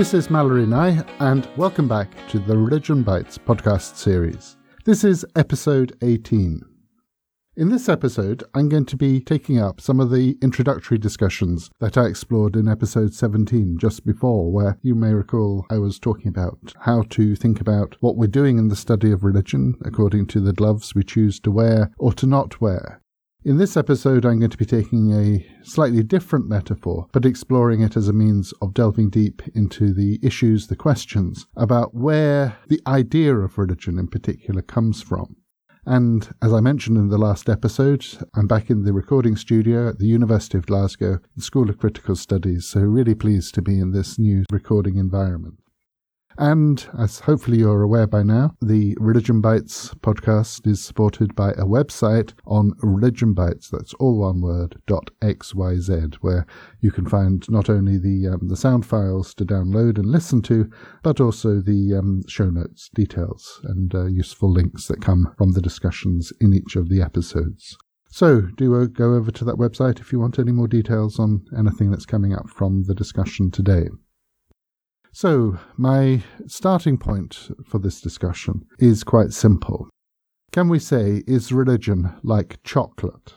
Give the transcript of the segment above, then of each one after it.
This is Malory Nye, and welcome back to the Religion Bites podcast series. This is episode 18. In this episode, I'm going to be taking up some of the introductory discussions that I explored in episode 17 just before, where you may recall I was talking about how to think about what we're doing in the study of religion according to the gloves we choose to wear or to not wear. In this episode, I'm going to be taking a slightly different metaphor, but exploring it as a means of delving deep into the issues, the questions about where the idea of religion in particular comes from. And as I mentioned in the last episode, I'm back in the recording studio at the University of Glasgow, the School of Critical Studies, so really pleased to be in this new recording environment. And as hopefully you're aware by now, the Religion Bites podcast is supported by a website on Religion Bites, that's all one word, dot xyz, where you can find not only the, um, the sound files to download and listen to, but also the um, show notes, details, and uh, useful links that come from the discussions in each of the episodes. So do uh, go over to that website if you want any more details on anything that's coming up from the discussion today. So, my starting point for this discussion is quite simple. Can we say, is religion like chocolate?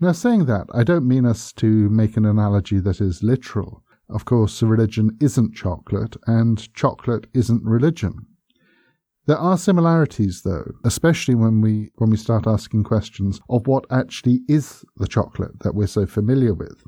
Now, saying that, I don't mean us to make an analogy that is literal. Of course, religion isn't chocolate, and chocolate isn't religion. There are similarities, though, especially when we when we start asking questions of what actually is the chocolate that we're so familiar with.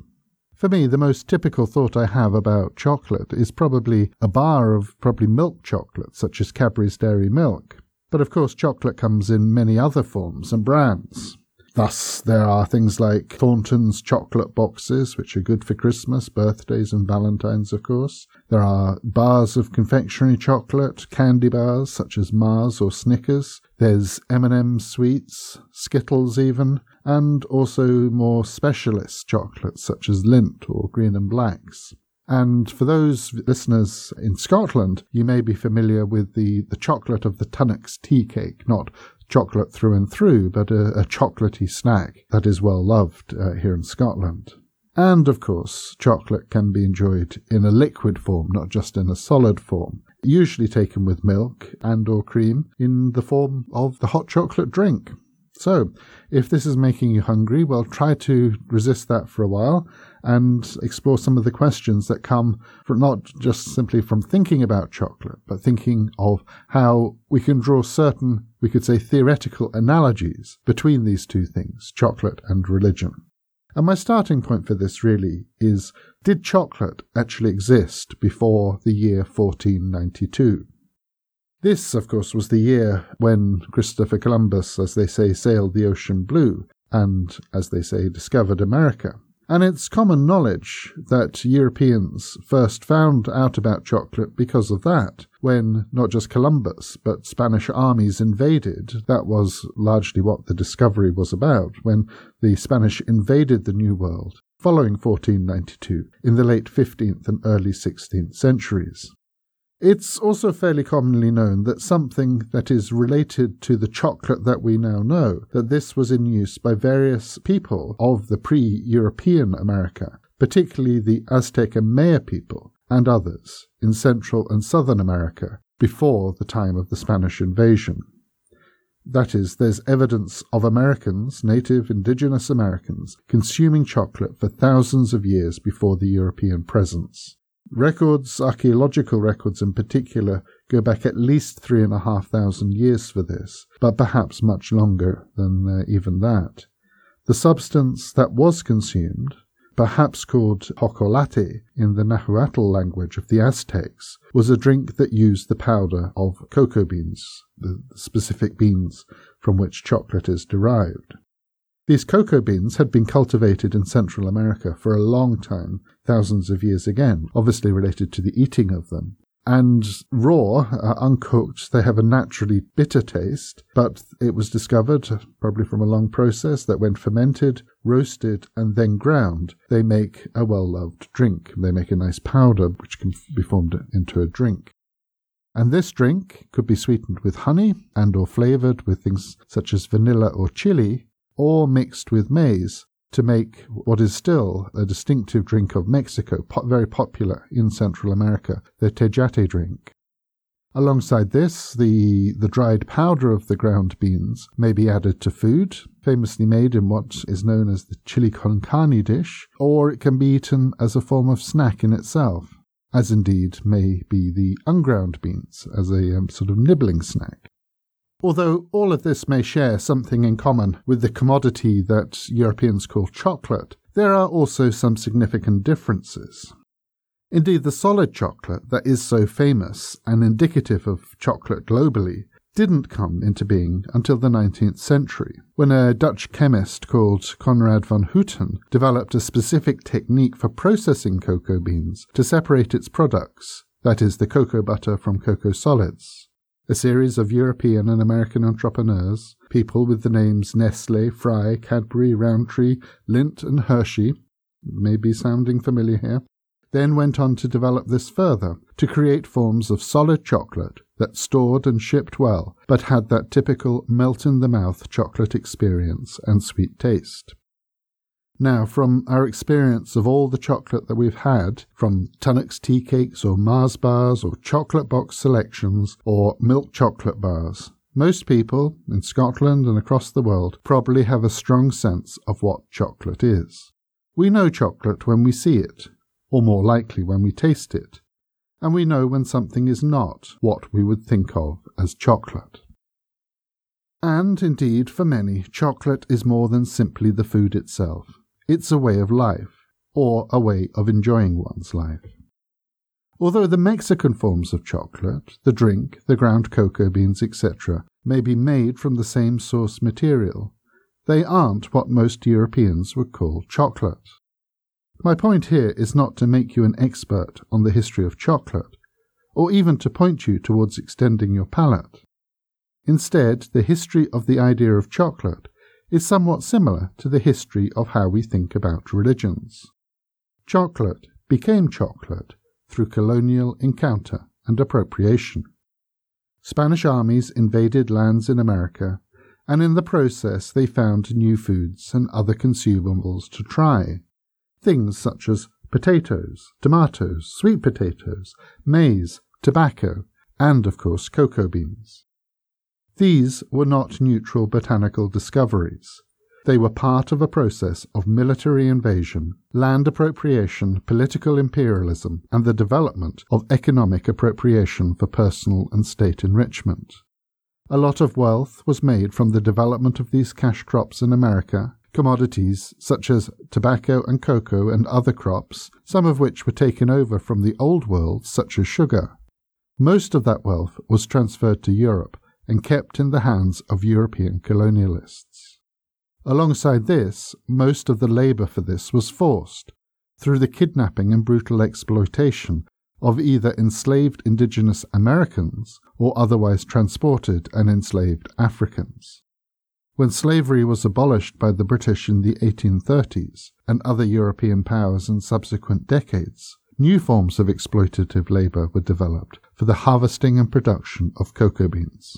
For me, the most typical thought I have about chocolate is probably a bar of probably milk chocolate, such as Cadbury's Dairy Milk. But of course, chocolate comes in many other forms and brands. Thus, there are things like Thornton's chocolate boxes, which are good for Christmas, birthdays, and Valentine's, of course. There are bars of confectionery chocolate, candy bars such as Mars or Snickers. There's M&M sweets, Skittles even, and also more specialist chocolates such as Lindt or Green and Blacks. And for those listeners in Scotland, you may be familiar with the, the chocolate of the Tunnocks tea cake, not chocolate through and through, but a, a chocolatey snack that is well loved uh, here in Scotland. And of course, chocolate can be enjoyed in a liquid form, not just in a solid form, usually taken with milk and or cream in the form of the hot chocolate drink. So, if this is making you hungry, well, try to resist that for a while and explore some of the questions that come from not just simply from thinking about chocolate, but thinking of how we can draw certain, we could say, theoretical analogies between these two things, chocolate and religion. And my starting point for this really is did chocolate actually exist before the year 1492? This, of course, was the year when Christopher Columbus, as they say, sailed the ocean blue and, as they say, discovered America. And it's common knowledge that Europeans first found out about chocolate because of that. When not just Columbus, but Spanish armies invaded, that was largely what the discovery was about. When the Spanish invaded the New World, following 1492, in the late 15th and early 16th centuries. It's also fairly commonly known that something that is related to the chocolate that we now know, that this was in use by various people of the pre-European America, particularly the Aztec and Maya people and others in Central and Southern America before the time of the Spanish invasion. That is, there's evidence of Americans, native indigenous Americans, consuming chocolate for thousands of years before the European presence. Records, archaeological records in particular, go back at least three and a half thousand years for this, but perhaps much longer than uh, even that. The substance that was consumed, perhaps called chocolate in the Nahuatl language of the Aztecs, was a drink that used the powder of cocoa beans, the specific beans from which chocolate is derived. These cocoa beans had been cultivated in Central America for a long time, thousands of years again, obviously related to the eating of them. And raw, uh, uncooked, they have a naturally bitter taste, but it was discovered, probably from a long process, that when fermented, roasted, and then ground, they make a well loved drink. They make a nice powder which can be formed into a drink. And this drink could be sweetened with honey and or flavored with things such as vanilla or chili, or mixed with maize, to make what is still a distinctive drink of Mexico, po- very popular in Central America, the tejate drink. Alongside this, the, the dried powder of the ground beans may be added to food, famously made in what is known as the chili con carne dish, or it can be eaten as a form of snack in itself, as indeed may be the unground beans as a um, sort of nibbling snack. Although all of this may share something in common with the commodity that Europeans call chocolate, there are also some significant differences. Indeed, the solid chocolate that is so famous and indicative of chocolate globally didn't come into being until the 19th century, when a Dutch chemist called Conrad van Houten developed a specific technique for processing cocoa beans to separate its products, that is, the cocoa butter from cocoa solids. A series of European and American entrepreneurs, people with the names Nestle, Fry, Cadbury, Rowntree, Lindt, and Hershey, may be sounding familiar here, then went on to develop this further to create forms of solid chocolate that stored and shipped well, but had that typical melt in the mouth chocolate experience and sweet taste. Now, from our experience of all the chocolate that we've had, from Tunnock's tea cakes or Mars bars or chocolate box selections or milk chocolate bars, most people in Scotland and across the world probably have a strong sense of what chocolate is. We know chocolate when we see it, or more likely when we taste it, and we know when something is not what we would think of as chocolate. And indeed, for many, chocolate is more than simply the food itself. It's a way of life, or a way of enjoying one's life. Although the Mexican forms of chocolate, the drink, the ground cocoa beans, etc., may be made from the same source material, they aren't what most Europeans would call chocolate. My point here is not to make you an expert on the history of chocolate, or even to point you towards extending your palate. Instead, the history of the idea of chocolate is somewhat similar to the history of how we think about religions. Chocolate became chocolate through colonial encounter and appropriation. Spanish armies invaded lands in America, and in the process they found new foods and other consumables to try things such as potatoes, tomatoes, sweet potatoes, maize, tobacco, and, of course, cocoa beans. These were not neutral botanical discoveries. They were part of a process of military invasion, land appropriation, political imperialism, and the development of economic appropriation for personal and state enrichment. A lot of wealth was made from the development of these cash crops in America commodities such as tobacco and cocoa and other crops, some of which were taken over from the Old World, such as sugar. Most of that wealth was transferred to Europe and kept in the hands of European colonialists. Alongside this, most of the labour for this was forced through the kidnapping and brutal exploitation of either enslaved indigenous Americans or otherwise transported and enslaved Africans. When slavery was abolished by the British in the 1830s and other European powers in subsequent decades, new forms of exploitative labour were developed for the harvesting and production of cocoa beans.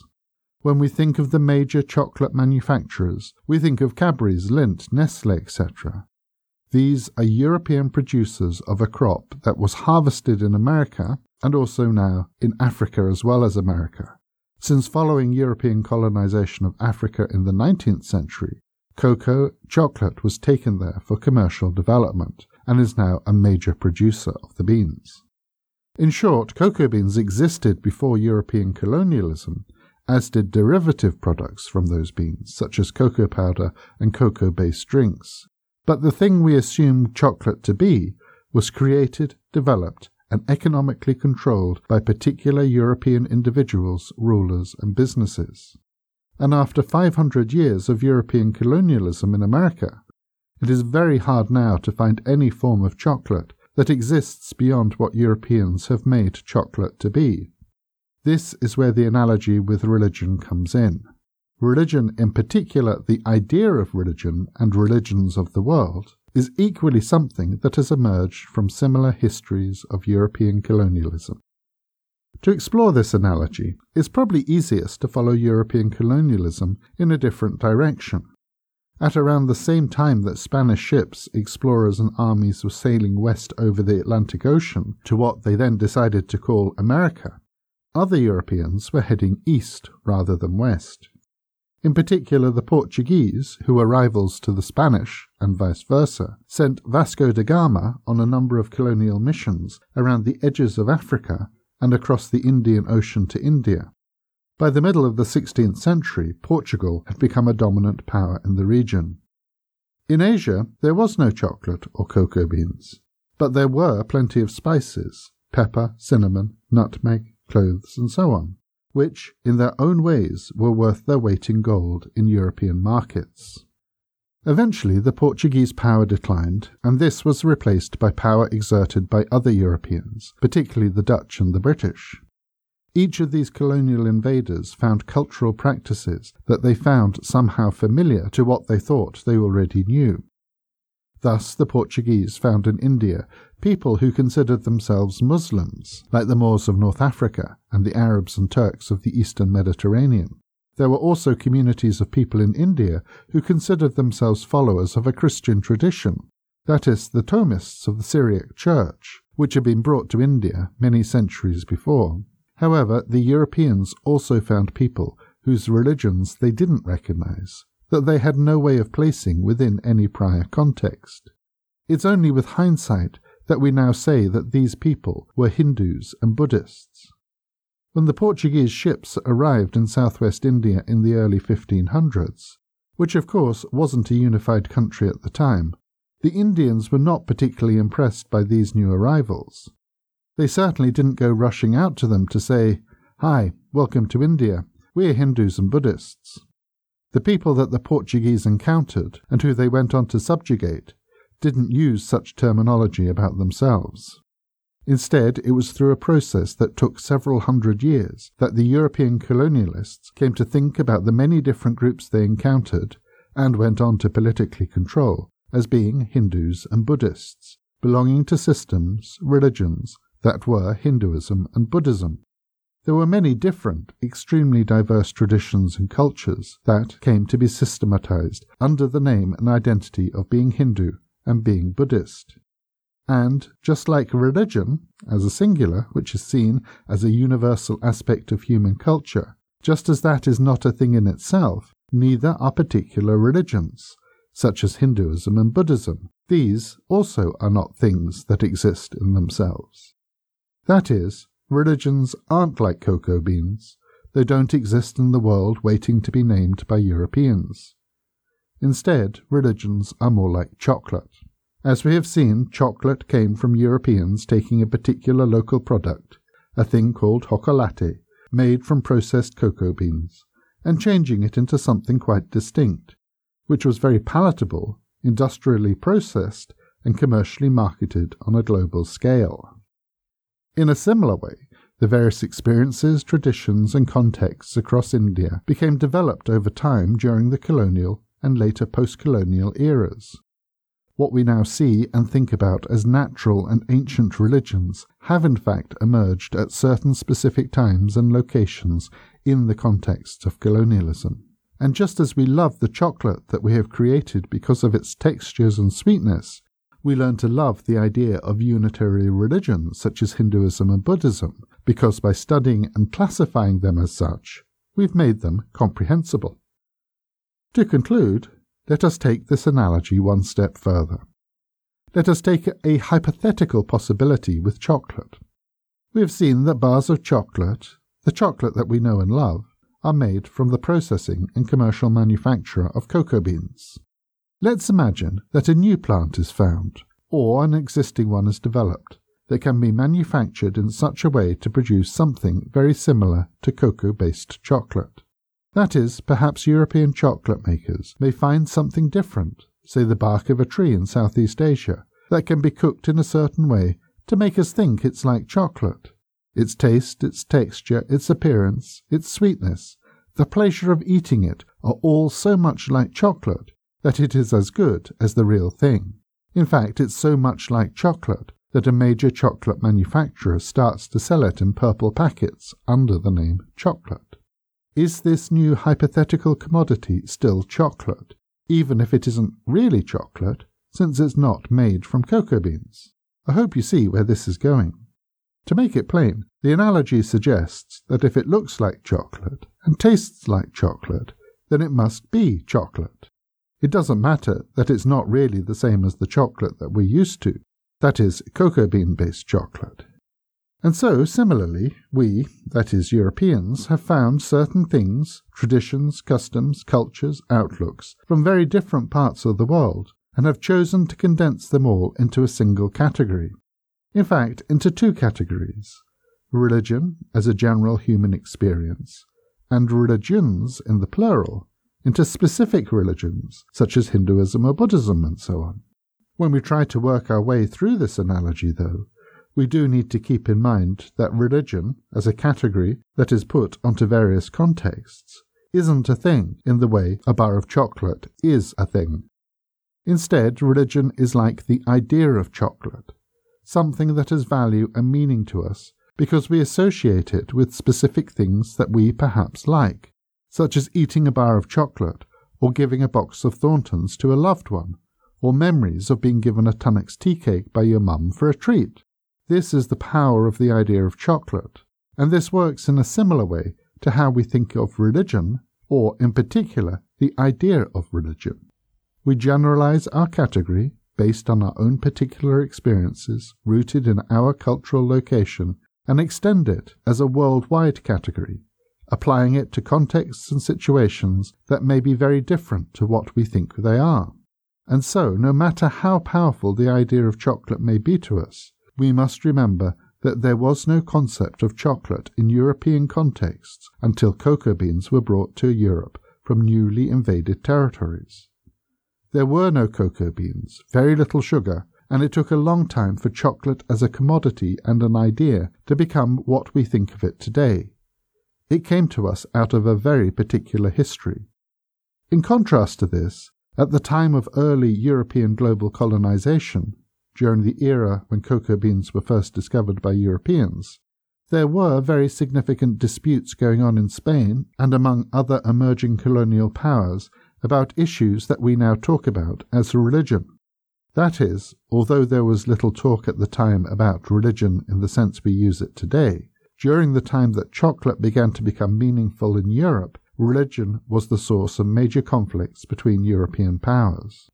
When we think of the major chocolate manufacturers, we think of Cadbury's, Lindt, Nestle, etc. These are European producers of a crop that was harvested in America and also now in Africa as well as America. Since following European colonization of Africa in the 19th century, cocoa chocolate was taken there for commercial development and is now a major producer of the beans. In short, cocoa beans existed before European colonialism, as did derivative products from those beans, such as cocoa powder and cocoa based drinks. But the thing we assumed chocolate to be was created, developed, and economically controlled by particular European individuals, rulers, and businesses. And after 500 years of European colonialism in America, it is very hard now to find any form of chocolate that exists beyond what Europeans have made chocolate to be. This is where the analogy with religion comes in. Religion, in particular, the idea of religion and religions of the world, is equally something that has emerged from similar histories of European colonialism. To explore this analogy, it's probably easiest to follow European colonialism in a different direction. At around the same time that Spanish ships, explorers, and armies were sailing west over the Atlantic Ocean to what they then decided to call America, other Europeans were heading east rather than west. In particular, the Portuguese, who were rivals to the Spanish and vice versa, sent Vasco da Gama on a number of colonial missions around the edges of Africa and across the Indian Ocean to India. By the middle of the 16th century, Portugal had become a dominant power in the region. In Asia, there was no chocolate or cocoa beans, but there were plenty of spices pepper, cinnamon, nutmeg, cloves, and so on which, in their own ways, were worth their weight in gold in European markets. Eventually, the Portuguese power declined, and this was replaced by power exerted by other Europeans, particularly the Dutch and the British. Each of these colonial invaders found cultural practices that they found somehow familiar to what they thought they already knew. Thus, the Portuguese found in India people who considered themselves Muslims, like the Moors of North Africa and the Arabs and Turks of the eastern Mediterranean. There were also communities of people in India who considered themselves followers of a Christian tradition, that is, the Thomists of the Syriac Church, which had been brought to India many centuries before. However, the Europeans also found people whose religions they didn't recognize, that they had no way of placing within any prior context. It's only with hindsight that we now say that these people were Hindus and Buddhists. When the Portuguese ships arrived in southwest India in the early 1500s, which of course wasn't a unified country at the time, the Indians were not particularly impressed by these new arrivals. They certainly didn't go rushing out to them to say, Hi, welcome to India. We're Hindus and Buddhists. The people that the Portuguese encountered and who they went on to subjugate didn't use such terminology about themselves. Instead, it was through a process that took several hundred years that the European colonialists came to think about the many different groups they encountered and went on to politically control as being Hindus and Buddhists, belonging to systems, religions that were Hinduism and Buddhism. There were many different, extremely diverse traditions and cultures that came to be systematized under the name and identity of being Hindu and being Buddhist. And just like religion, as a singular, which is seen as a universal aspect of human culture, just as that is not a thing in itself, neither are particular religions, such as Hinduism and Buddhism. These also are not things that exist in themselves. That is, religions aren't like cocoa beans. They don't exist in the world waiting to be named by Europeans. Instead, religions are more like chocolate. As we have seen, chocolate came from Europeans taking a particular local product, a thing called chocolate, made from processed cocoa beans, and changing it into something quite distinct, which was very palatable, industrially processed, and commercially marketed on a global scale. In a similar way, the various experiences, traditions, and contexts across India became developed over time during the colonial and later post colonial eras. What we now see and think about as natural and ancient religions have in fact emerged at certain specific times and locations in the context of colonialism. And just as we love the chocolate that we have created because of its textures and sweetness, we learn to love the idea of unitary religions such as Hinduism and Buddhism, because by studying and classifying them as such, we've made them comprehensible. To conclude, let us take this analogy one step further. Let us take a hypothetical possibility with chocolate. We have seen that bars of chocolate, the chocolate that we know and love, are made from the processing and commercial manufacture of cocoa beans. Let's imagine that a new plant is found, or an existing one is developed, that can be manufactured in such a way to produce something very similar to cocoa based chocolate. That is, perhaps European chocolate makers may find something different, say the bark of a tree in Southeast Asia, that can be cooked in a certain way to make us think it's like chocolate. Its taste, its texture, its appearance, its sweetness, the pleasure of eating it are all so much like chocolate that it is as good as the real thing. In fact, it's so much like chocolate that a major chocolate manufacturer starts to sell it in purple packets under the name chocolate. Is this new hypothetical commodity still chocolate? even if it isn't really chocolate, since it's not made from cocoa beans. I hope you see where this is going. To make it plain, the analogy suggests that if it looks like chocolate and tastes like chocolate, then it must be chocolate. It doesn't matter that it's not really the same as the chocolate that we're used to, that is, cocoa bean based chocolate. And so, similarly, we, that is, Europeans, have found certain things, traditions, customs, cultures, outlooks, from very different parts of the world, and have chosen to condense them all into a single category. In fact, into two categories religion as a general human experience, and religions in the plural into specific religions, such as Hinduism or Buddhism and so on. When we try to work our way through this analogy, though, we do need to keep in mind that religion, as a category that is put onto various contexts, isn't a thing in the way a bar of chocolate is a thing. Instead, religion is like the idea of chocolate, something that has value and meaning to us because we associate it with specific things that we perhaps like, such as eating a bar of chocolate or giving a box of Thorntons to a loved one, or memories of being given a Tunnock's tea cake by your mum for a treat. This is the power of the idea of chocolate, and this works in a similar way to how we think of religion, or in particular, the idea of religion. We generalize our category based on our own particular experiences rooted in our cultural location and extend it as a worldwide category, applying it to contexts and situations that may be very different to what we think they are. And so, no matter how powerful the idea of chocolate may be to us, we must remember that there was no concept of chocolate in European contexts until cocoa beans were brought to Europe from newly invaded territories. There were no cocoa beans, very little sugar, and it took a long time for chocolate as a commodity and an idea to become what we think of it today. It came to us out of a very particular history. In contrast to this, at the time of early European global colonization, during the era when cocoa beans were first discovered by Europeans, there were very significant disputes going on in Spain and among other emerging colonial powers about issues that we now talk about as religion. That is, although there was little talk at the time about religion in the sense we use it today, during the time that chocolate began to become meaningful in Europe, religion was the source of major conflicts between European powers.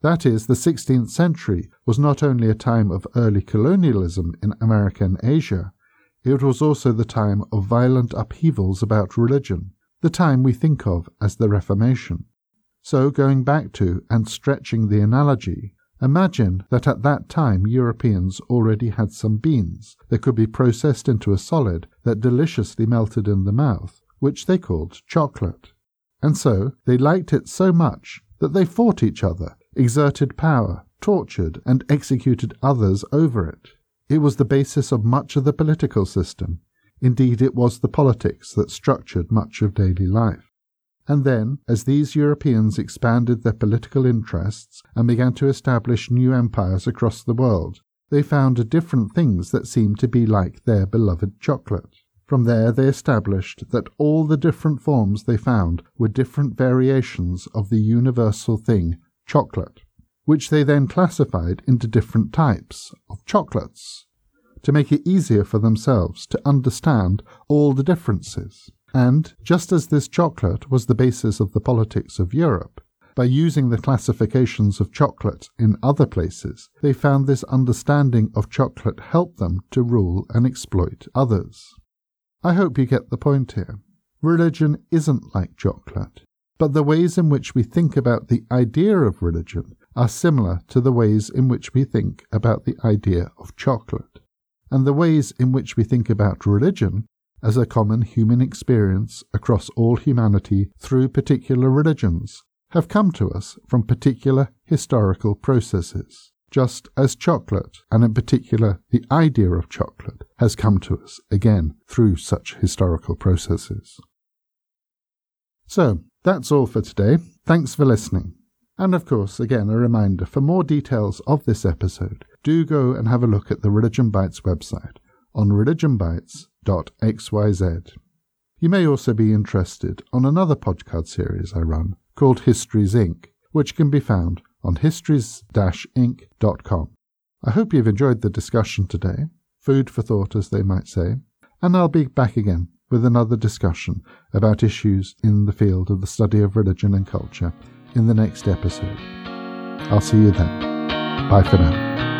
That is, the 16th century was not only a time of early colonialism in America and Asia, it was also the time of violent upheavals about religion, the time we think of as the Reformation. So, going back to and stretching the analogy, imagine that at that time Europeans already had some beans that could be processed into a solid that deliciously melted in the mouth, which they called chocolate. And so they liked it so much that they fought each other exerted power, tortured, and executed others over it. It was the basis of much of the political system. Indeed, it was the politics that structured much of daily life. And then, as these Europeans expanded their political interests and began to establish new empires across the world, they found different things that seemed to be like their beloved chocolate. From there, they established that all the different forms they found were different variations of the universal thing chocolate, which they then classified into different types of chocolates to make it easier for themselves to understand all the differences. And just as this chocolate was the basis of the politics of Europe, by using the classifications of chocolate in other places, they found this understanding of chocolate helped them to rule and exploit others. I hope you get the point here. Religion isn't like chocolate. But the ways in which we think about the idea of religion are similar to the ways in which we think about the idea of chocolate. And the ways in which we think about religion as a common human experience across all humanity through particular religions have come to us from particular historical processes, just as chocolate, and in particular the idea of chocolate, has come to us again through such historical processes. So, that's all for today. Thanks for listening. And of course, again, a reminder for more details of this episode, do go and have a look at the Religion Bites website on religionbites.xyz. You may also be interested on another podcast series I run called Histories Inc., which can be found on histories-inc.com. I hope you've enjoyed the discussion today, food for thought, as they might say, and I'll be back again with another discussion about issues in the field of the study of religion and culture in the next episode. I'll see you then. Bye for now.